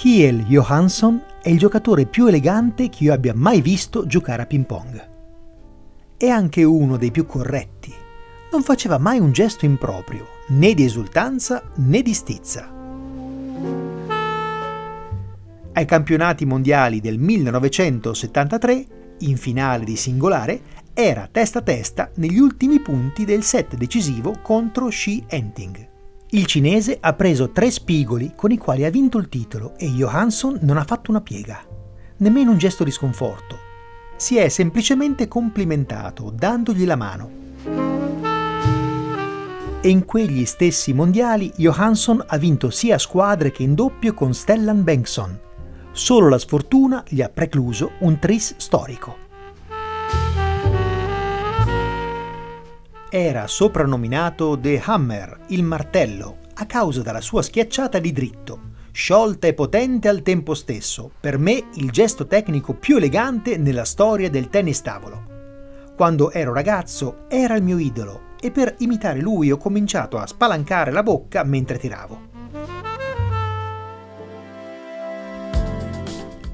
Kiel Johansson è il giocatore più elegante che io abbia mai visto giocare a ping pong. È anche uno dei più corretti. Non faceva mai un gesto improprio, né di esultanza né di stizza. Ai campionati mondiali del 1973, in finale di singolare, era testa a testa negli ultimi punti del set decisivo contro Shi Enting. Il cinese ha preso tre spigoli con i quali ha vinto il titolo e Johansson non ha fatto una piega, nemmeno un gesto di sconforto. Si è semplicemente complimentato dandogli la mano. E in quegli stessi mondiali Johansson ha vinto sia a squadre che in doppio con Stellan Bengtsson. Solo la sfortuna gli ha precluso un tris storico. Era soprannominato The Hammer, il martello, a causa della sua schiacciata di dritto, sciolta e potente al tempo stesso, per me il gesto tecnico più elegante nella storia del tennis tavolo. Quando ero ragazzo era il mio idolo e per imitare lui ho cominciato a spalancare la bocca mentre tiravo.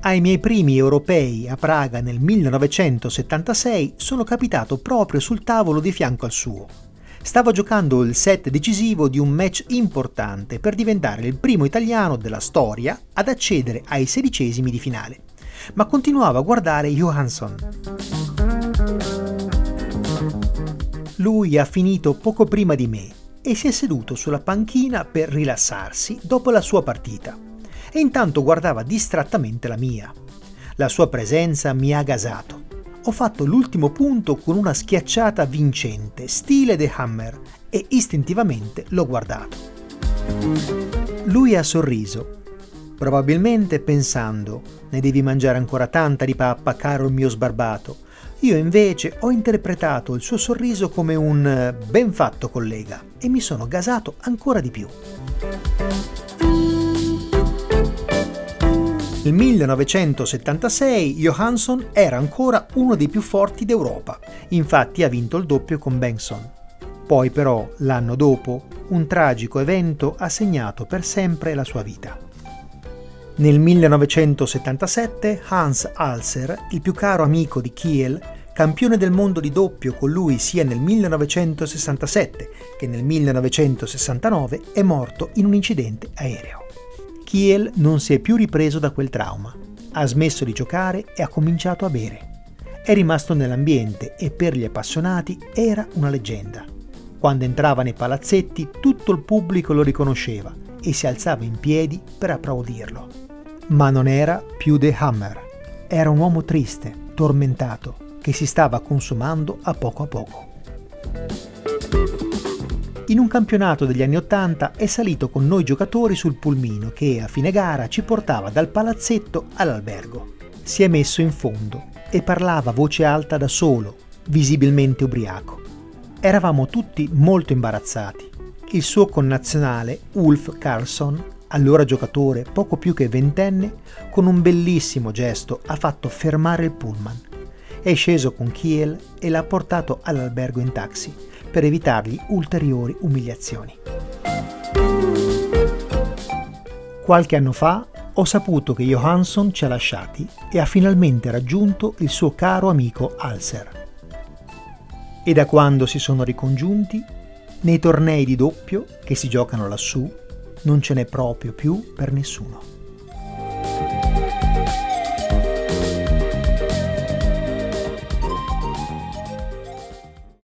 Ai miei primi europei a Praga nel 1976 sono capitato proprio sul tavolo di fianco al suo. Stava giocando il set decisivo di un match importante per diventare il primo italiano della storia ad accedere ai sedicesimi di finale, ma continuava a guardare Johansson. Lui ha finito poco prima di me e si è seduto sulla panchina per rilassarsi dopo la sua partita e intanto guardava distrattamente la mia. La sua presenza mi ha gasato. Ho fatto l'ultimo punto con una schiacciata vincente, stile The Hammer, e istintivamente l'ho guardato. Lui ha sorriso, probabilmente pensando ne devi mangiare ancora tanta di pappa, caro il mio sbarbato. Io invece ho interpretato il suo sorriso come un ben fatto collega e mi sono gasato ancora di più. Nel 1976 Johansson era ancora uno dei più forti d'Europa, infatti ha vinto il doppio con Benson. Poi però, l'anno dopo, un tragico evento ha segnato per sempre la sua vita. Nel 1977 Hans Alser, il più caro amico di Kiel, campione del mondo di doppio con lui sia nel 1967 che nel 1969, è morto in un incidente aereo. Kiel non si è più ripreso da quel trauma. Ha smesso di giocare e ha cominciato a bere. È rimasto nell'ambiente e per gli appassionati era una leggenda. Quando entrava nei palazzetti tutto il pubblico lo riconosceva e si alzava in piedi per applaudirlo. Ma non era più The Hammer. Era un uomo triste, tormentato, che si stava consumando a poco a poco. In un campionato degli anni Ottanta è salito con noi giocatori sul pulmino che a fine gara ci portava dal palazzetto all'albergo. Si è messo in fondo e parlava a voce alta da solo, visibilmente ubriaco. Eravamo tutti molto imbarazzati. Il suo connazionale, Ulf Carlson, allora giocatore poco più che ventenne, con un bellissimo gesto ha fatto fermare il pullman. È sceso con Kiel e l'ha portato all'albergo in taxi per evitargli ulteriori umiliazioni. Qualche anno fa ho saputo che Johansson ci ha lasciati e ha finalmente raggiunto il suo caro amico Alser. E da quando si sono ricongiunti, nei tornei di doppio che si giocano lassù, non ce n'è proprio più per nessuno.